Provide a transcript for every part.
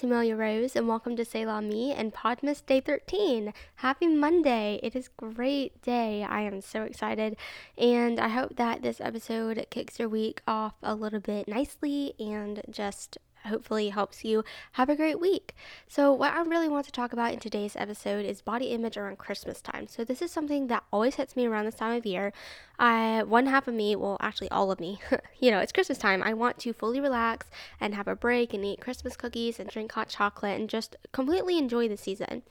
it's Amelia Rose, and welcome to Selah Me and Podmas Day 13. Happy Monday! It is great day. I am so excited, and I hope that this episode kicks your week off a little bit nicely and just hopefully helps you have a great week. So, what I really want to talk about in today's episode is body image around Christmas time. So, this is something that always hits me around this time of year. I one half of me, well, actually all of me, you know, it's Christmas time. I want to fully relax and have a break and eat Christmas cookies and drink hot chocolate and just completely enjoy the season.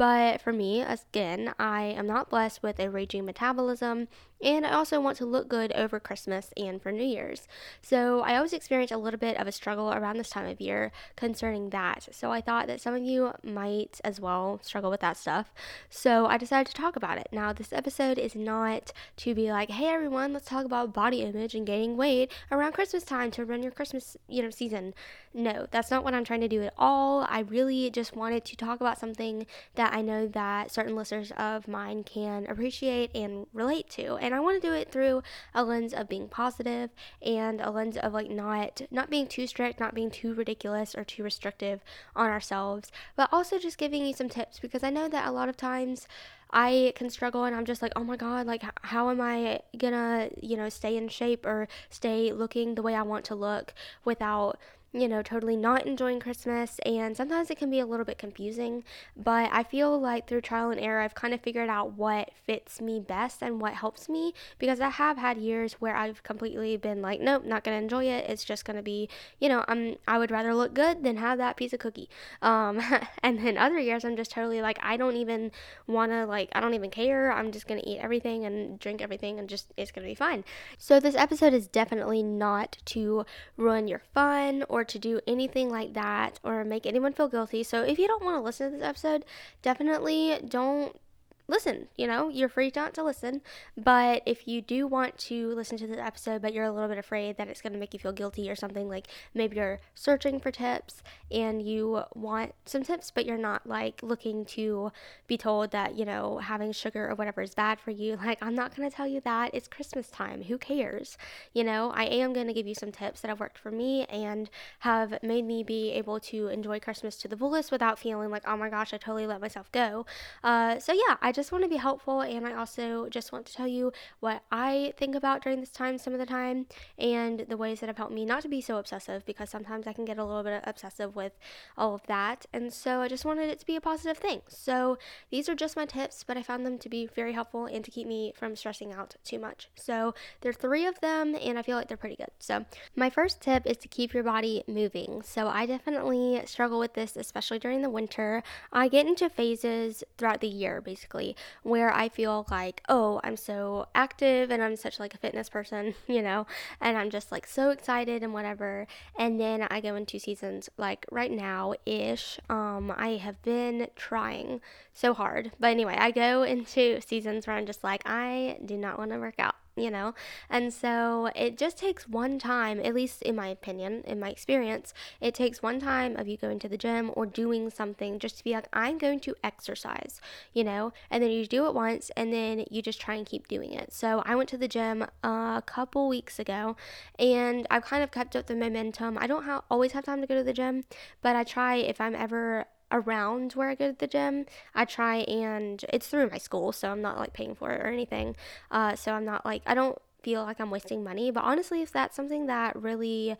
But for me, again, I am not blessed with a raging metabolism, and I also want to look good over Christmas and for New Year's. So I always experience a little bit of a struggle around this time of year concerning that. So I thought that some of you might as well struggle with that stuff. So I decided to talk about it. Now, this episode is not to be like, hey everyone, let's talk about body image and gaining weight around Christmas time to run your Christmas, you know, season. No, that's not what I'm trying to do at all. I really just wanted to talk about something that I know that certain listeners of mine can appreciate and relate to. And I want to do it through a lens of being positive and a lens of like not not being too strict, not being too ridiculous or too restrictive on ourselves, but also just giving you some tips because I know that a lot of times I can struggle and I'm just like, oh my God, like, how am I gonna, you know, stay in shape or stay looking the way I want to look without you know, totally not enjoying Christmas, and sometimes it can be a little bit confusing. But I feel like through trial and error, I've kind of figured out what fits me best and what helps me because I have had years where I've completely been like, nope, not gonna enjoy it. It's just gonna be, you know, I'm I would rather look good than have that piece of cookie. Um, and then other years, I'm just totally like, I don't even wanna like, I don't even care. I'm just gonna eat everything and drink everything, and just it's gonna be fine. So this episode is definitely not to ruin your fun or or to do anything like that or make anyone feel guilty. So if you don't want to listen to this episode, definitely don't listen. You know, you're free not to listen. But if you do want to listen to this episode, but you're a little bit afraid that it's going to make you feel guilty or something, like maybe you're searching for tips and you want some tips, but you're not like looking to be told that, you know, having sugar or whatever is bad for you. Like, I'm not going to tell you that. It's Christmas time. Who cares? You know, I am going to give you some tips that have worked for me and have made me be able to enjoy Christmas to the fullest without feeling like, oh my gosh, I totally let myself go. Uh, so, yeah, I just just want to be helpful and I also just want to tell you what I think about during this time some of the time and the ways that have helped me not to be so obsessive because sometimes I can get a little bit obsessive with all of that. And so I just wanted it to be a positive thing. So these are just my tips, but I found them to be very helpful and to keep me from stressing out too much. So there are three of them and I feel like they're pretty good. So my first tip is to keep your body moving. So I definitely struggle with this, especially during the winter. I get into phases throughout the year basically where I feel like, oh, I'm so active and I'm such like a fitness person, you know, and I'm just like so excited and whatever. And then I go into seasons like right now ish. Um, I have been trying so hard. But anyway, I go into seasons where I'm just like, I do not want to work out you know? And so it just takes one time, at least in my opinion, in my experience, it takes one time of you going to the gym or doing something just to be like, I'm going to exercise, you know? And then you do it once and then you just try and keep doing it. So I went to the gym a couple weeks ago and I've kind of kept up the momentum. I don't ha- always have time to go to the gym, but I try if I'm ever around where I go to the gym. I try and it's through my school, so I'm not like paying for it or anything. Uh, so I'm not like I don't feel like I'm wasting money. But honestly, if that's something that really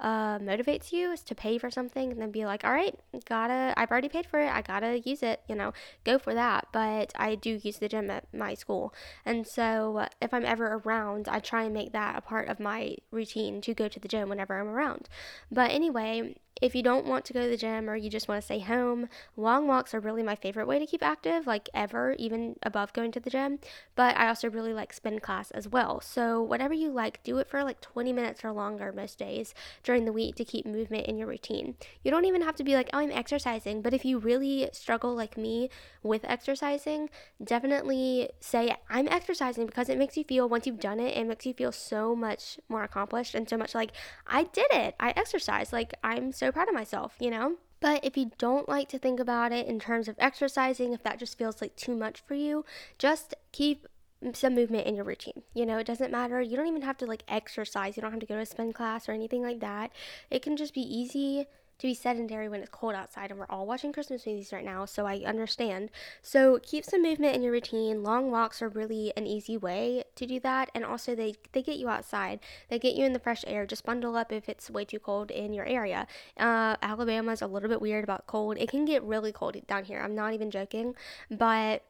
uh, motivates you is to pay for something and then be like, all right, gotta, I've already paid for it. I gotta use it, you know, go for that. But I do use the gym at my school. And so if I'm ever around, I try and make that a part of my routine to go to the gym whenever I'm around. But anyway, if you don't want to go to the gym or you just want to stay home, long walks are really my favorite way to keep active, like ever, even above going to the gym. But I also really like spin class as well. So, whatever you like, do it for like 20 minutes or longer most days during the week to keep movement in your routine. You don't even have to be like, oh, I'm exercising. But if you really struggle like me with exercising, definitely say, I'm exercising because it makes you feel, once you've done it, it makes you feel so much more accomplished and so much like, I did it. I exercised. Like, I'm so so proud of myself, you know? But if you don't like to think about it in terms of exercising, if that just feels like too much for you, just keep some movement in your routine. You know, it doesn't matter. You don't even have to like exercise. You don't have to go to a spin class or anything like that. It can just be easy to be sedentary when it's cold outside and we're all watching Christmas movies right now, so I understand. So keep some movement in your routine. Long walks are really an easy way to do that and also they they get you outside. They get you in the fresh air. Just bundle up if it's way too cold in your area. Uh, Alabama's a little bit weird about cold. It can get really cold down here. I'm not even joking, but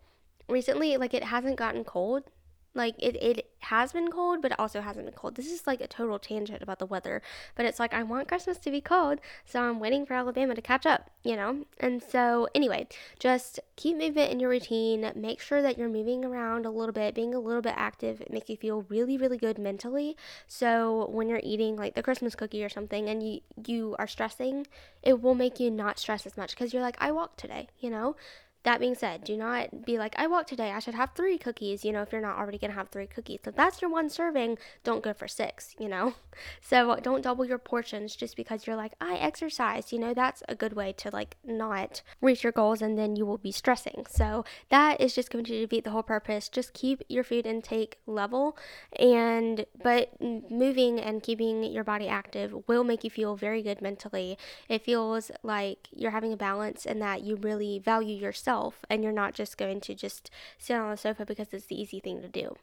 recently like it hasn't gotten cold like it, it has been cold, but it also hasn't been cold. This is like a total tangent about the weather, but it's like I want Christmas to be cold, so I'm waiting for Alabama to catch up, you know? And so, anyway, just keep movement in your routine. Make sure that you're moving around a little bit, being a little bit active. It makes you feel really, really good mentally. So, when you're eating like the Christmas cookie or something and you, you are stressing, it will make you not stress as much because you're like, I walked today, you know? That being said, do not be like, I walked today, I should have three cookies, you know, if you're not already gonna have three cookies. If that's your one serving, don't go for six, you know? So uh, don't double your portions just because you're like, I exercise, you know, that's a good way to like not reach your goals and then you will be stressing. So that is just going to defeat the whole purpose. Just keep your food intake level and, but moving and keeping your body active will make you feel very good mentally. It feels like you're having a balance and that you really value yourself yourself and you're not just going to just sit on the sofa because it's the easy thing to do.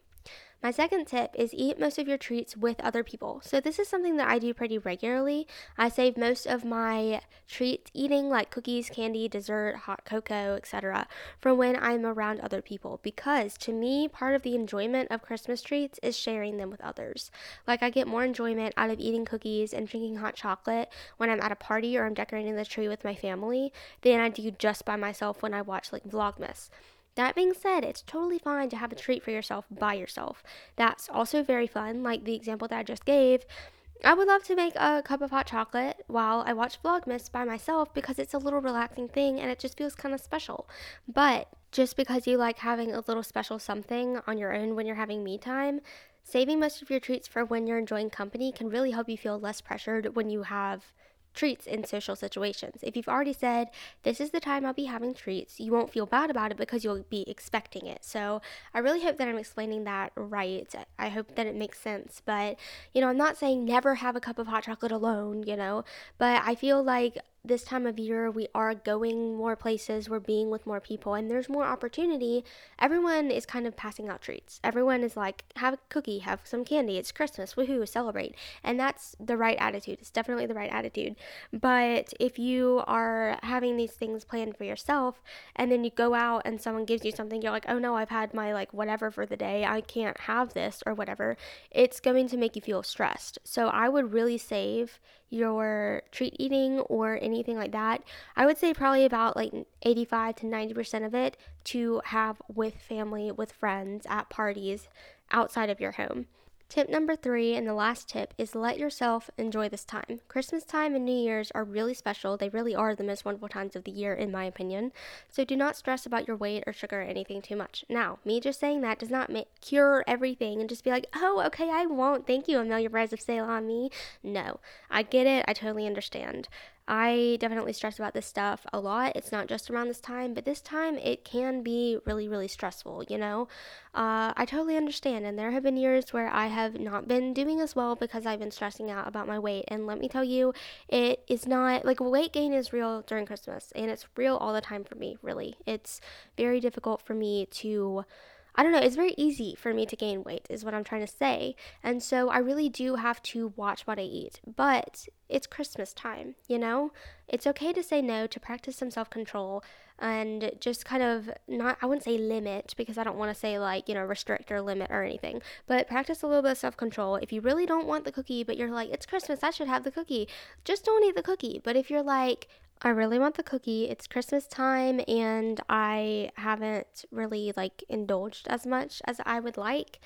My second tip is eat most of your treats with other people. So, this is something that I do pretty regularly. I save most of my treat eating, like cookies, candy, dessert, hot cocoa, etc., from when I'm around other people because to me, part of the enjoyment of Christmas treats is sharing them with others. Like, I get more enjoyment out of eating cookies and drinking hot chocolate when I'm at a party or I'm decorating the tree with my family than I do just by myself when I watch like Vlogmas. That being said, it's totally fine to have a treat for yourself by yourself. That's also very fun, like the example that I just gave. I would love to make a cup of hot chocolate while I watch Vlogmas by myself because it's a little relaxing thing and it just feels kind of special. But just because you like having a little special something on your own when you're having me time, saving most of your treats for when you're enjoying company can really help you feel less pressured when you have treats in social situations. If you've already said, this is the time I'll be having treats, you won't feel bad about it because you'll be expecting it. So I really hope that I'm explaining that right. I hope that it makes sense. But, you know, I'm not saying never have a cup of hot chocolate alone, you know, but I feel like this time of year we are going more places, we're being with more people, and there's more opportunity. Everyone is kind of passing out treats. Everyone is like, have a cookie, have some candy, it's Christmas, woohoo, celebrate. And that's the right attitude. It's definitely the right attitude. But if you are having these things planned for yourself and then you go out and someone gives you something, you're like, oh no, I've had my like whatever for the day, I can't have this or whatever, it's going to make you feel stressed. So I would really save your treat eating or anything like that, I would say probably about like 85 to 90% of it to have with family, with friends, at parties outside of your home. Tip number three, and the last tip, is let yourself enjoy this time. Christmas time and New Year's are really special. They really are the most wonderful times of the year, in my opinion. So do not stress about your weight or sugar or anything too much. Now, me just saying that does not make, cure everything and just be like, oh, okay, I won't. Thank you, Amelia Perez of Selah Me. No, I get it. I totally understand. I definitely stress about this stuff a lot. It's not just around this time, but this time it can be really, really stressful, you know? Uh, I totally understand. And there have been years where I have not been doing as well because I've been stressing out about my weight. And let me tell you, it is not like weight gain is real during Christmas and it's real all the time for me, really. It's very difficult for me to I don't know, it's very easy for me to gain weight, is what I'm trying to say. And so I really do have to watch what I eat. But it's Christmas time, you know? It's okay to say no, to practice some self control, and just kind of not, I wouldn't say limit because I don't want to say like, you know, restrict or limit or anything, but practice a little bit of self control. If you really don't want the cookie, but you're like, it's Christmas, I should have the cookie, just don't eat the cookie. But if you're like, I really want the cookie. It's Christmas time and I haven't really like indulged as much as I would like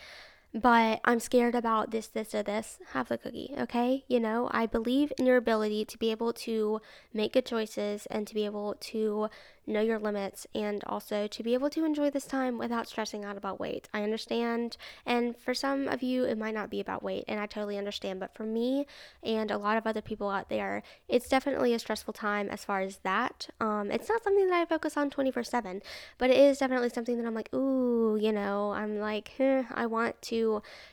but I'm scared about this, this, or this, have the cookie, okay? You know, I believe in your ability to be able to make good choices and to be able to know your limits and also to be able to enjoy this time without stressing out about weight. I understand, and for some of you, it might not be about weight, and I totally understand, but for me and a lot of other people out there, it's definitely a stressful time as far as that. Um, it's not something that I focus on 24 7, but it is definitely something that I'm like, ooh, you know, I'm like, eh, I want to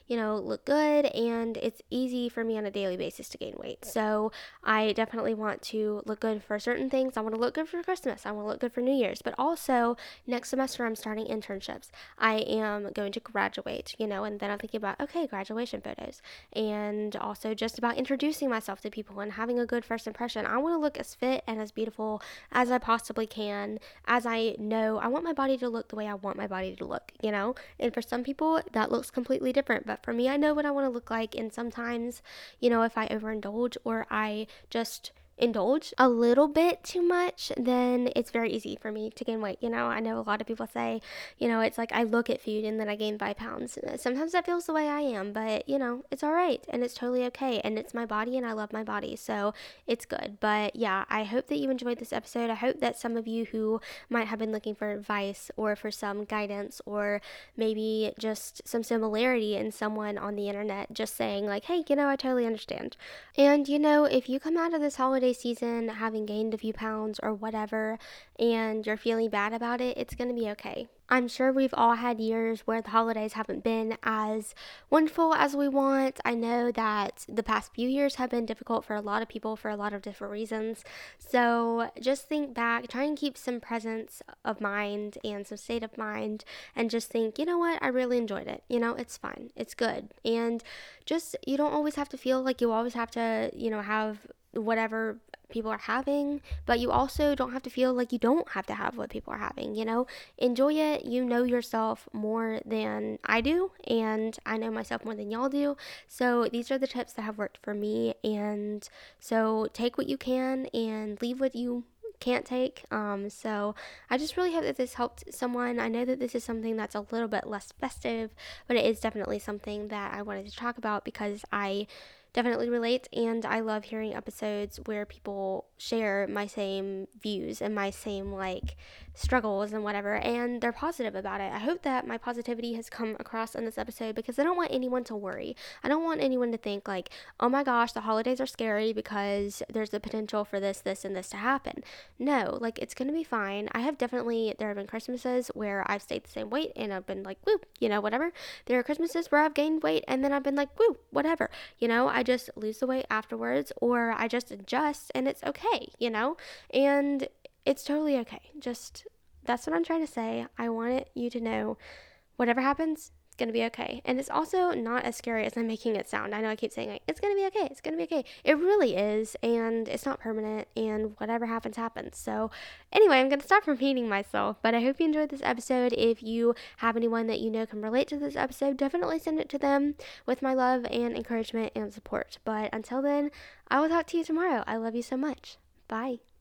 you know, look good and it's easy for me on a daily basis to gain weight. So I definitely want to look good for certain things. I want to look good for Christmas. I want to look good for New Year's. But also, next semester, I'm starting internships. I am going to graduate, you know, and then I'm thinking about, okay, graduation photos. And also just about introducing myself to people and having a good first impression. I want to look as fit and as beautiful as I possibly can, as I know I want my body to look the way I want my body to look, you know? And for some people, that looks completely different. But for me, I know what I want to look like. And sometimes, you know, if I overindulge or I just indulge a little bit too much, then it's very easy for me to gain weight. You know, I know a lot of people say, you know, it's like I look at food and then I gain five pounds. Uh, sometimes that feels the way I am, but you know, it's all right and it's totally okay. And it's my body and I love my body, so it's good. But yeah, I hope that you enjoyed this episode. I hope that some of you who might have been looking for advice or for some guidance or maybe just some similarity in someone on the internet just saying, like, hey, you know, I totally understand. And you know, if you come out of this holiday holiday season having gained a few pounds or whatever and you're feeling bad about it, it's going to be okay. I'm sure we've all had years where the holidays haven't been as wonderful as we want. I know that the past few years have been difficult for a lot of people for a lot of different reasons. So just think back, try and keep some presence of mind and some state of mind, and just think, you know what, I really enjoyed it. You know, it's fine, it's good. And just, you don't always have to feel like you always have to, you know, have whatever people are having, but you also don't have to feel like you don't have to have what people are having, you know? Enjoy it. You know yourself more than I do, and I know myself more than y'all do. So these are the tips that have worked for me, and so take what you can and leave what you can't take. Um, so I just really hope that this helped someone. I know that this is something that's a little bit less festive, but it is definitely something that I wanted to talk about because I definitely relate. And I love hearing episodes where people share my same views and my same like struggles and whatever, and they're positive about it. I hope that my positivity has come across in this episode because I don't want anyone to worry. I don't want anyone to think like, oh my gosh, the holidays are scary because there's the potential for this, this, and this to happen. No, like it's gonna be fine. I have definitely, there have been Christmases where I've stayed the same weight and I've been like, woo, you know, whatever. There are Christmases where I've gained weight and then I've been like, woo, whatever. You know, I just lose the weight afterwards or I just adjust and it's okay, you know? And it's totally okay. Just that's what I'm trying to say. I want you to know whatever happens, gonna be okay. And it's also not as scary as I'm making it sound. I know I keep saying like it's gonna be okay, it's gonna be okay. It really is, and it's not permanent, and whatever happens, happens. So anyway, I'm gonna stop repeating myself, but I hope you enjoyed this episode. If you have anyone that you know can relate to this episode, definitely send it to them with my love and encouragement and support. But until then, I will talk to you tomorrow. I love you so much. Bye.